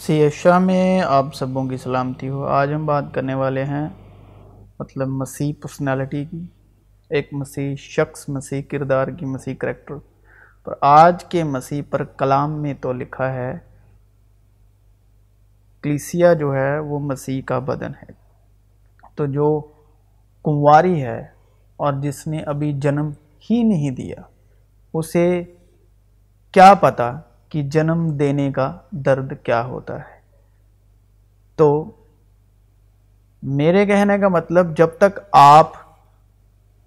سیشا میں آپ سبوں کی سلامتی ہو۔ آج ہم بات کرنے والے ہیں مطلب مسیح پرسنالٹی کی، ایک مسیح شخص، مسیح کردار کی، مسیح کریکٹر پر آج کے مسیح پر کلام میں تو لکھا ہے، کلیسیا جو ہے وہ مسیح کا بدن ہے۔ تو جو کنواری ہے اور جس نے ابھی جنم ہی نہیں دیا، اسے کیا پتا کہ جنم دینے کا درد کیا ہوتا ہے۔ تو میرے کہنے کا مطلب جب تک آپ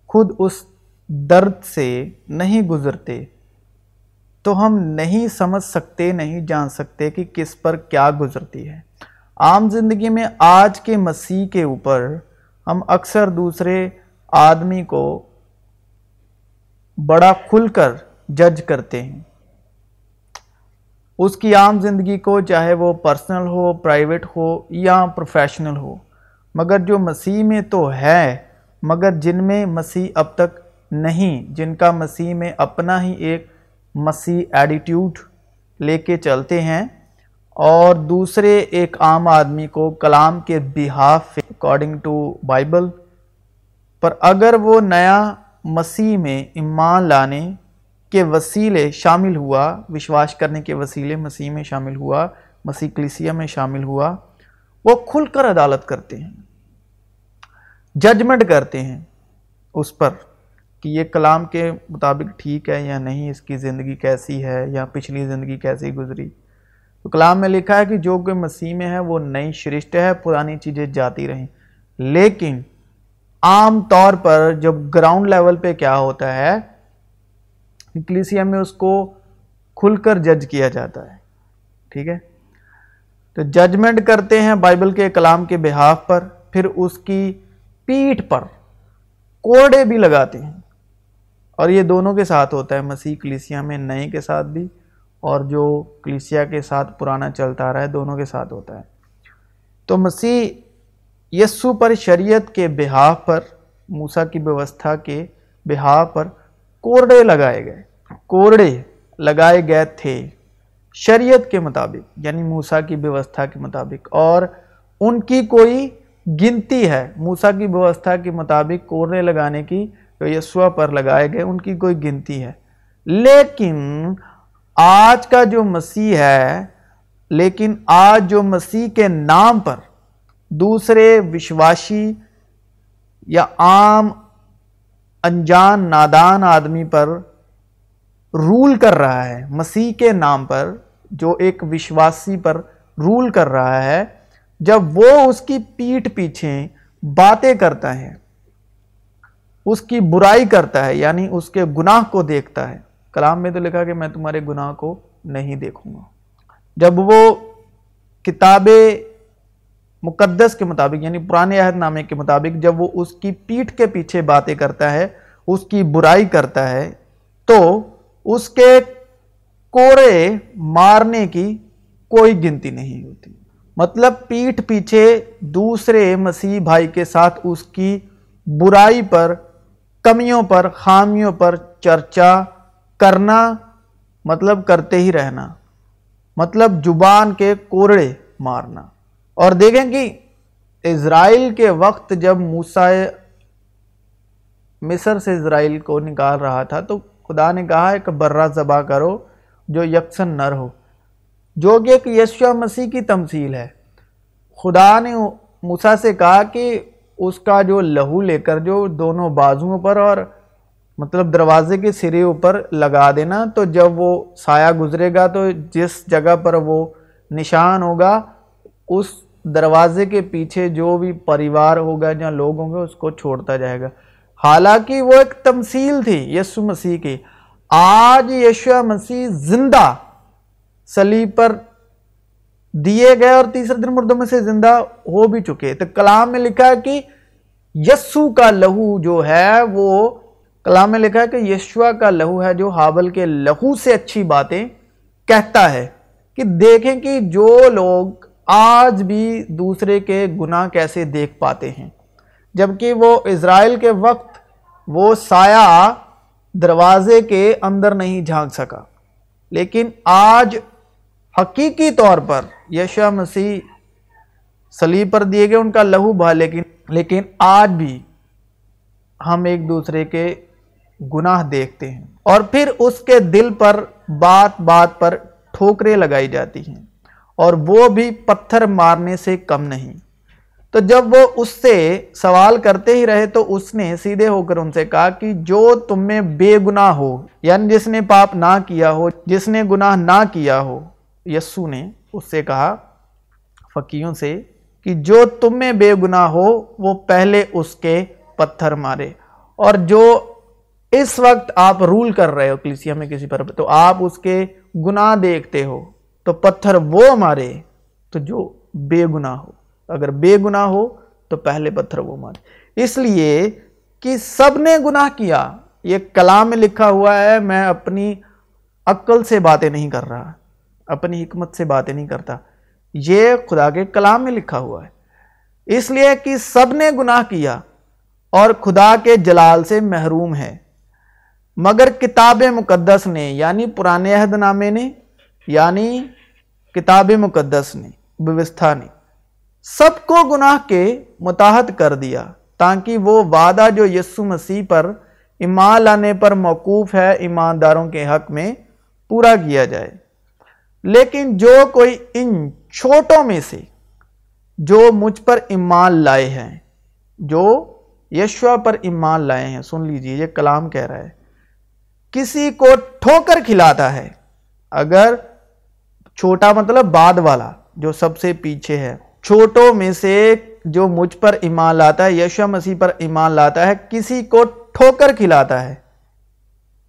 خود اس درد سے نہیں گزرتے، تو ہم نہیں سمجھ سکتے، نہیں جان سکتے کہ کس پر کیا گزرتی ہے۔ عام زندگی میں آج کے مسیح کے اوپر ہم اکثر دوسرے آدمی کو بڑا کھل کر جج کرتے ہیں۔ اس کی عام زندگی کو چاہے وہ پرسنل ہو پرائیویٹ ہو یا پروفیشنل ہو۔ مگر جو مسیح میں تو ہے، مگر جن میں مسیح اب تک نہیں، جن کا مسیح میں اپنا ہی ایک مسیح ایڈیٹیوڈ لے کے چلتے ہیں، اور دوسرے ایک عام آدمی کو کلام کے بہاف اکارڈنگ ٹو بائبل پر اگر وہ نیا مسیح میں ایمان لانے کے وسیلے شامل ہوا، وشواس کرنے کے وسیلے مسیح میں شامل ہوا، مسیح کلیسیہ میں شامل ہوا، وہ کھل کر عدالت کرتے ہیں ججمنٹ کرتے ہیں اس پر کہ یہ کلام کے مطابق ٹھیک ہے یا نہیں، اس کی زندگی کیسی ہے یا پچھلی زندگی کیسی گزری۔ تو کلام میں لکھا ہے کہ جو کوئی مسیح میں ہے، وہ نئی شرشت ہے، پرانی چیزیں جاتی رہیں۔ لیکن عام طور پر جب گراؤنڈ لیول پہ کیا ہوتا ہے کلیسیا میں اس کو کھل کر جج کیا جاتا ہے۔ ٹھیک ہے؟ تو ججمنٹ کرتے ہیں بائبل کے کلام کے بحاف پر، پھر اس کی پیٹھ پر کوڑے بھی لگاتے ہیں۔ اور یہ دونوں کے ساتھ ہوتا ہے، مسیح کلیسیا میں نئے کے ساتھ بھی، اور جو کلیسیا کے ساتھ پرانا چلتا آ رہا ہے، دونوں کے ساتھ ہوتا ہے۔ تو مسیح یسو پر شریعت کے بحاف پر، موسیٰ کی بیوستھا کے بحاف پر کوڑے لگائے گئے۔ کوڑے لگائے گئے تھے شریعت کے مطابق یعنی موسیٰ کی بیوستھا کے مطابق۔ اور ان کی کوئی گنتی ہے، موسیٰ کی بیوستھا کے مطابق کوڑے لگانے کی جو یسوع پر لگائے گئے، ان کی کوئی گنتی ہے۔ لیکن آج کا جو مسیح ہے، لیکن آج جو مسیح کے نام پر دوسرے وشواشی یا عام انجان نادان آدمی پر رول کر رہا ہے، مسیح کے نام پر، جو ایک وشواسی پر رول کر رہا ہے، جب وہ اس کی پیٹ پیچھے باتیں کرتا ہے، اس کی برائی کرتا ہے یعنی اس کے گناہ کو دیکھتا ہے۔ کلام میں تو لکھا کہ میں تمہارے گناہ کو نہیں دیکھوں گا۔ جب وہ کتابیں مقدس کے مطابق یعنی پرانے عہد نامے کے مطابق، جب وہ اس کی پیٹھ کے پیچھے باتیں کرتا ہے، اس کی برائی کرتا ہے، تو اس کے کوڑے مارنے کی کوئی گنتی نہیں ہوتی۔ مطلب پیٹھ پیچھے دوسرے مسیح بھائی کے ساتھ اس کی برائی پر، کمیوں پر، خامیوں پر چرچا کرنا مطلب کرتے ہی رہنا۔ مطلب زبان کے کوڑے مارنا۔ اور دیکھیں کہ اسرائیل کے وقت جب موسیٰ مصر سے اسرائیل کو نکال رہا تھا، تو خدا نے کہا ایک برہ ذبح کرو جو یکسن نر ہو، جو کہ ایک یشوع مسیح کی تمثیل ہے۔ خدا نے موسیٰ سے کہا کہ اس کا جو لہو لے کر جو دونوں بازوؤں پر اور مطلب دروازے کے سرے اوپر لگا دینا، تو جب وہ سایہ گزرے گا تو جس جگہ پر وہ نشان ہوگا، اس دروازے کے پیچھے جو بھی پریوار ہوگا یا لوگ ہوں گے، اس کو چھوڑتا جائے گا۔ حالانکہ وہ ایک تمثیل تھی، یسو مسیح کی۔ آج یشو مسیح زندہ سلیب پر دیے گئے اور تیسرے دن مردوں میں سے زندہ ہو بھی چکے۔ تو کلام میں لکھا ہے کہ یسو کا لہو جو ہے، وہ کلام میں لکھا ہے کہ یشوا کا لہو ہے جو حابل کے لہو سے اچھی باتیں کہتا ہے۔ کہ دیکھیں کہ جو لوگ آج بھی دوسرے کے گناہ کیسے دیکھ پاتے ہیں؟ جبکہ وہ اسرائیل کے وقت وہ سایہ دروازے کے اندر نہیں جھانک سکا۔ لیکن آج حقیقی طور پر یشا مسیح سلیب پر دیے گئے ان کا لہو بھا لیکن لیکن آج بھی ہم ایک دوسرے کے گناہ دیکھتے ہیں۔ اور پھر اس کے دل پر بات بات پر ٹھوکرے لگائی جاتی ہیں۔ اور وہ بھی پتھر مارنے سے کم نہیں۔ تو جب وہ اس سے سوال کرتے ہی رہے تو اس نے سیدھے ہو کر ان سے کہا کہ جو تم میں بے گناہ ہو یعنی جس نے پاپ نہ کیا ہو، جس نے گناہ نہ کیا ہو، یسو نے اس سے کہا فقیوں سے کہ جو تم میں بے گناہ ہو، وہ پہلے اس کے پتھر مارے۔ اور جو اس وقت آپ رول کر رہے ہو کلیسیا میں کسی پر، تو آپ اس کے گناہ دیکھتے ہو۔ تو پتھر وہ مارے تو جو بے گناہ ہو۔ اگر بے گناہ ہو تو پہلے پتھر وہ مارے۔ اس لیے کہ سب نے گناہ کیا۔ یہ کلام میں لکھا ہوا ہے، میں اپنی عقل سے باتیں نہیں کر رہا، اپنی حکمت سے باتیں نہیں کرتا۔ یہ خدا کے کلام میں لکھا ہوا ہے۔ اس لیے کہ سب نے گناہ کیا اور خدا کے جلال سے محروم ہے۔ مگر کتاب مقدس نے یعنی پرانے عہد نامے نے یعنی کتاب مقدس نے ووستھا نے۔ سب کو گناہ کے متحد کر دیا تاکہ وہ وعدہ جو یسو مسیح پر ایمان لانے پر موقوف ہے ایمانداروں کے حق میں پورا کیا جائے۔ لیکن جو کوئی ان چھوٹوں میں سے جو مجھ پر ایمان لائے ہیں، جو یشوا پر ایمان لائے ہیں، سن لیجیے، یہ کلام کہہ رہا ہے، کسی کو ٹھوکر کھلاتا ہے۔ اگر چھوٹا مطلب بعد والا جو سب سے پیچھے ہے۔ چھوٹوں میں سے جو مجھ پر ایمان لاتا ہے یشو مسیح پر ایمان لاتا ہے، کسی کو ٹھوکر کھلاتا ہے۔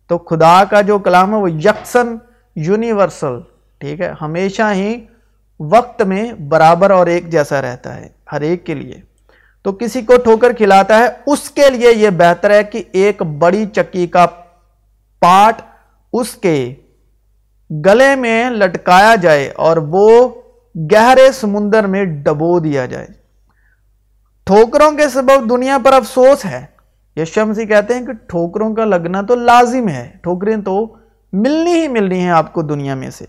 تو خدا کا جو کلام ہے، وہ یکسن یونیورسل، ٹھیک ہے، ہمیشہ ہی وقت میں برابر اور ایک جیسا رہتا ہے، ہر ایک کے لیے۔ تو کسی کو ٹھوکر کھلاتا ہے، اس کے لیے یہ بہتر ہے کہ ایک بڑی چکی کا پاٹ اس کے گلے میں لٹکایا جائے اور وہ گہرے سمندر میں ڈبو دیا جائے۔ ٹھوکروں کے سبب دنیا پر افسوس ہے۔ یہ شمسی کہتے ہیں کہ ٹھوکروں کا لگنا تو لازم ہے۔ ٹھوکریں تو ملنی ہی ملنی ہیں آپ کو دنیا میں سے۔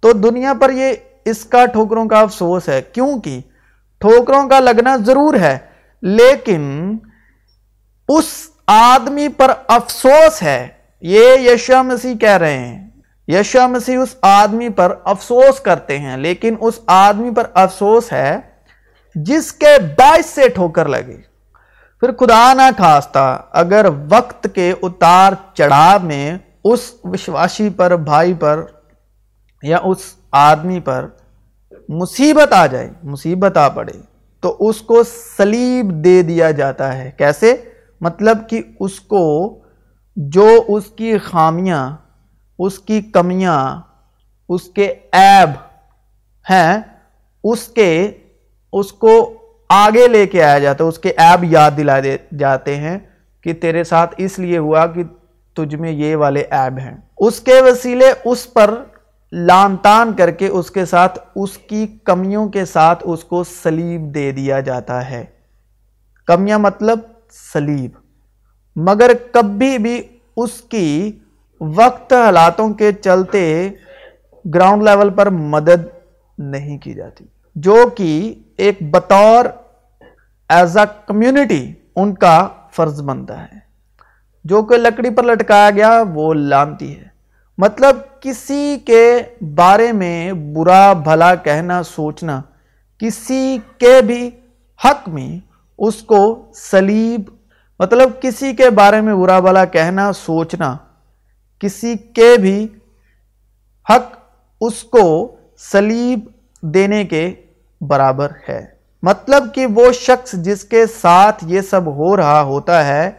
تو دنیا پر یہ اس کا ٹھوکروں کا افسوس ہے۔ کیونکہ ٹھوکروں کا لگنا ضرور ہے، لیکن اس آدمی پر افسوس ہے۔ یہ یشا مسیح کہہ رہے ہیں۔ یشا مسیح اس آدمی پر افسوس کرتے ہیں، لیکن اس آدمی پر افسوس ہے جس کے باعث سے ٹھوکر لگے۔ پھر خدا نہ خواستہ اگر وقت کے اتار چڑھاؤ میں اس وشواشی پر، بھائی پر یا اس آدمی پر مصیبت آ جائے، مصیبت آ پڑے، تو اس کو سلیب دے دیا جاتا ہے۔ کیسے؟ مطلب کہ اس کو جو اس کی خامیاں اس کی کمیاں، اس کے عیب ہیں، اس کے، اس کو آگے لے کے آیا جاتا ہے، اس کے عیب یاد دلائے جاتے ہیں کہ تیرے ساتھ اس لیے ہوا کہ تجھ میں یہ والے عیب ہیں۔ اس کے وسیلے اس پر لان تان کر کے اس کے ساتھ، اس کی کمیوں کے ساتھ اس کو سلیب دے دیا جاتا ہے۔ کمیاں مطلب سلیب۔ مگر کبھی بھی اس کی وقت حالاتوں کے چلتے گراؤنڈ لیول پر مدد نہیں کی جاتی، جو کہ ایک بطور ایز اے کمیونٹی ان کا فرض بنتا ہے۔ جو کہ لکڑی پر لٹکایا گیا، وہ لانتی ہے۔ مطلب کسی کے بارے میں برا بھلا کہنا، سوچنا، کسی کے بھی حق میں اس کو سلیب مطلب کسی کے بارے میں برا بھلا کہنا، سوچنا کسی کے بھی حق اس کو سلیب دینے کے برابر ہے۔ مطلب کہ وہ شخص جس کے ساتھ یہ سب ہو رہا ہوتا ہے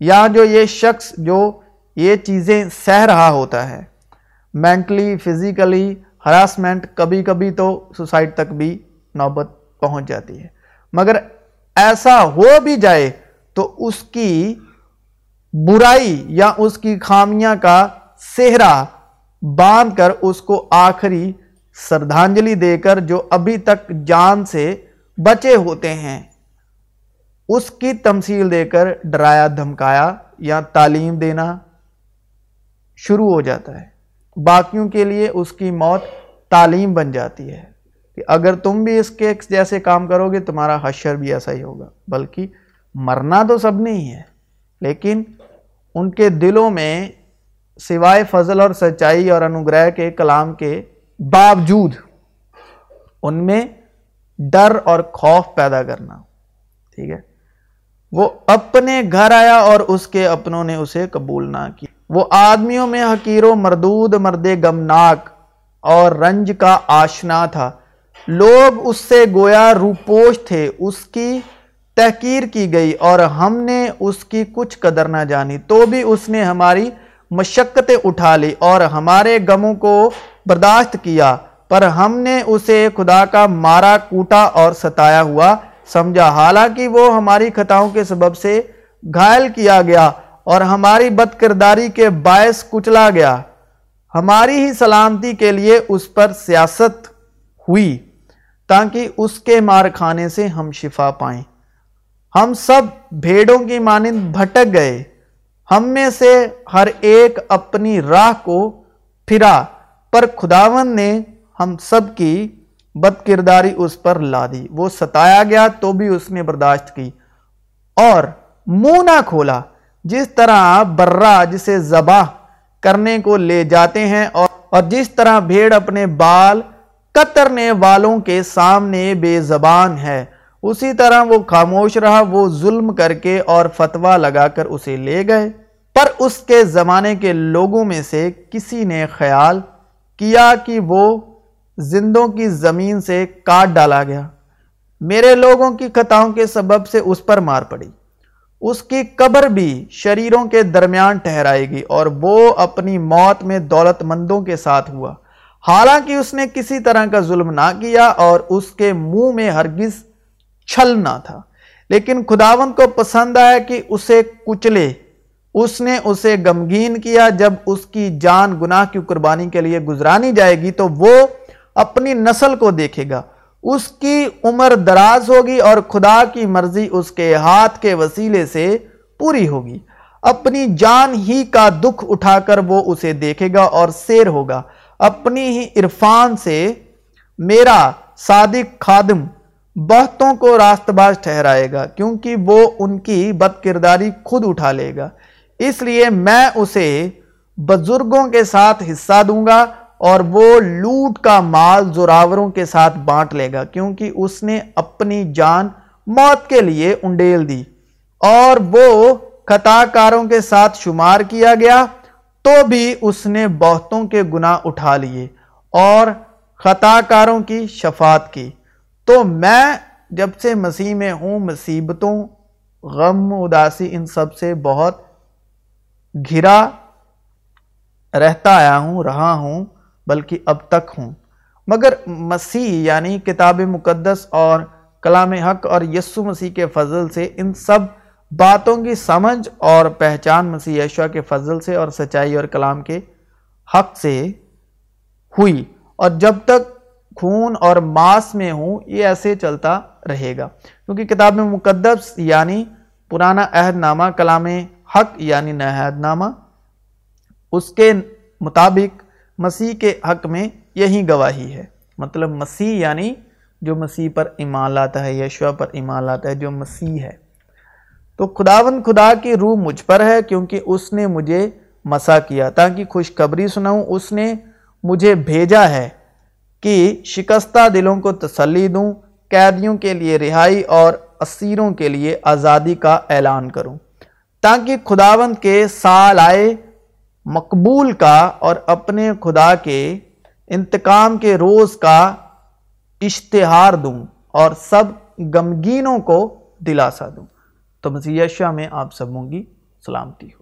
یا جو یہ شخص جو یہ چیزیں سہ رہا ہوتا ہے۔ مینٹلی فزیکلی ہراسمنٹ کبھی کبھی تو سوسائٹ تک بھی نوبت پہنچ جاتی ہے۔ مگر ایسا ہو بھی جائے تو اس کی برائی یا اس کی خامیاں کا سہرا باندھ کر اس کو آخری سردھانجلی دے کر جو ابھی تک جان سے بچے ہوتے ہیں، اس کی تمثیل دے کر ڈرایا، دھمکایا یا تعلیم دینا شروع ہو جاتا ہے۔ باقیوں کے لیے اس کی موت تعلیم بن جاتی ہے۔ کہ اگر تم بھی اس کے جیسے کام کرو گے، تمہارا حشر بھی ایسا ہی ہوگا۔ بلکہ مرنا تو سب نے ہی ہے، لیکن ان کے دلوں میں سوائے فضل اور سچائی اور انوگرہ کے کلام کے باوجود ان میں ڈر اور خوف پیدا کرنا، ٹھیک ہے؟ وہ اپنے گھر آیا اور اس کے اپنوں نے اسے قبول نہ کی۔ وہ آدمیوں میں حقیر و مردود، مرد گمناک اور رنج کا آشنا تھا۔ لوگ اس سے گویا روپوش تھے، اس کی تحقیر کی گئی اور ہم نے اس کی کچھ قدر نہ جانی تو بھی اس نے ہماری مشقتیں اٹھا لی اور ہمارے غموں کو برداشت کیا، پر ہم نے اسے خدا کا مارا، کوٹا اور ستایا ہوا سمجھا۔ حالانکہ وہ ہماری خطاؤں کے سبب سے گھائل کیا گیا اور ہماری بد کرداری کے باعث کچلا گیا۔ ہماری ہی سلامتی کے لیے اس پر سیاست ہوئی تاکہ اس کے مار کھانے سے ہم شفا پائیں۔ ہم سب بھیڑوں کی مانند بھٹک گئے۔ ہم میں سے ہر ایک اپنی راہ کو پھرا، پر خداون نے ہم سب کی بد کرداری اس پر لا دی۔ وہ ستایا گیا تو بھی اس نے برداشت کی اور منہ نہ کھولا۔ جس طرح برا جسے زباہ کرنے کو لے جاتے ہیں اور جس طرح بھیڑ اپنے بال کترنے والوں کے سامنے بے زبان ہے۔ اسی طرح وہ خاموش رہا، وہ ظلم کر کے اور فتوہ لگا کر اسے لے گئے۔ پر اس کے زمانے کے لوگوں میں سے کسی نے خیال کیا کہ وہ زندوں کی زمین سے کاٹ ڈالا گیا۔ میرے لوگوں کی خطاؤں کے سبب سے اس پر مار پڑی۔ اس کی قبر بھی شریروں کے درمیان ٹھہرائے گی اور وہ اپنی موت میں دولت مندوں کے ساتھ ہوا۔ حالانکہ اس نے کسی طرح کا ظلم نہ کیا اور اس کے منہ میں ہرگز چھل نہ تھا۔ لیکن خداون کو پسند آیا کہ اسے کچلے۔ اس نے اسے گمگین کیا۔ جب اس کی جان گناہ کی قربانی کے لیے گزرانی جائے گی تو وہ اپنی نسل کو دیکھے گا۔ اس کی عمر دراز ہوگی اور خدا کی مرضی اس کے ہاتھ کے وسیلے سے پوری ہوگی۔ اپنی جان ہی کا دکھ اٹھا کر وہ اسے دیکھے گا اور سیر ہوگا۔ اپنی ہی عرفان سے میرا صادق خادم بہتوں کو راست باز ٹھہرائے گا، کیونکہ وہ ان کی بد کرداری خود اٹھا لے گا۔ اس لیے میں اسے بزرگوں کے ساتھ حصہ دوں گا اور وہ لوٹ کا مال زوراوروں کے ساتھ بانٹ لے گا، کیونکہ اس نے اپنی جان موت کے لیے انڈیل دی۔ اور وہ خطا کاروں کے ساتھ شمار کیا گیا، تو بھی اس نے بہتوں کے گناہ اٹھا لیے اور خطا کاروں کی شفاعت کی۔ تو میں جب سے مسیح میں ہوں، مصیبتوں، غم، اداسی، ان سب سے بہت گھرا رہتا آیا ہوں، رہا ہوں، بلکہ اب تک ہوں۔ مگر مسیح یعنی کتاب مقدس اور کلام حق اور یسو مسیح کے فضل سے ان سب باتوں کی سمجھ اور پہچان مسیح یشوا کے فضل سے اور سچائی اور کلام کے حق سے ہوئی۔ اور جب تک خون اور ماس میں ہوں، یہ ایسے چلتا رہے گا۔ کیونکہ کتاب مقدس یعنی پرانا عہد نامہ، کلام حق یعنی نہاد نامہ، اس کے مطابق مسیح کے حق میں یہی گواہی ہے۔ مطلب مسیح یعنی جو مسیح پر ایمان لاتا ہے یشوا پر ایمان لاتا ہے، جو مسیح ہے۔ تو خداون خدا کی روح مجھ پر ہے کیونکہ اس نے مجھے مسا کیا۔ تاکہ خوشخبری سناؤں، اس نے مجھے بھیجا ہے۔ کہ شکستہ دلوں کو تسلی دوں، قیدیوں کے لیے رہائی اور اسیروں کے لیے آزادی کا اعلان کروں۔ تاکہ خداوند کے سال آئے مقبول کا اور اپنے خدا کے انتقام کے روز کا اشتہار دوں اور سب غمگینوں کو دلاسا دوں۔ تو مزید شاہ میں آپ سبوں کی سلامتی ہو۔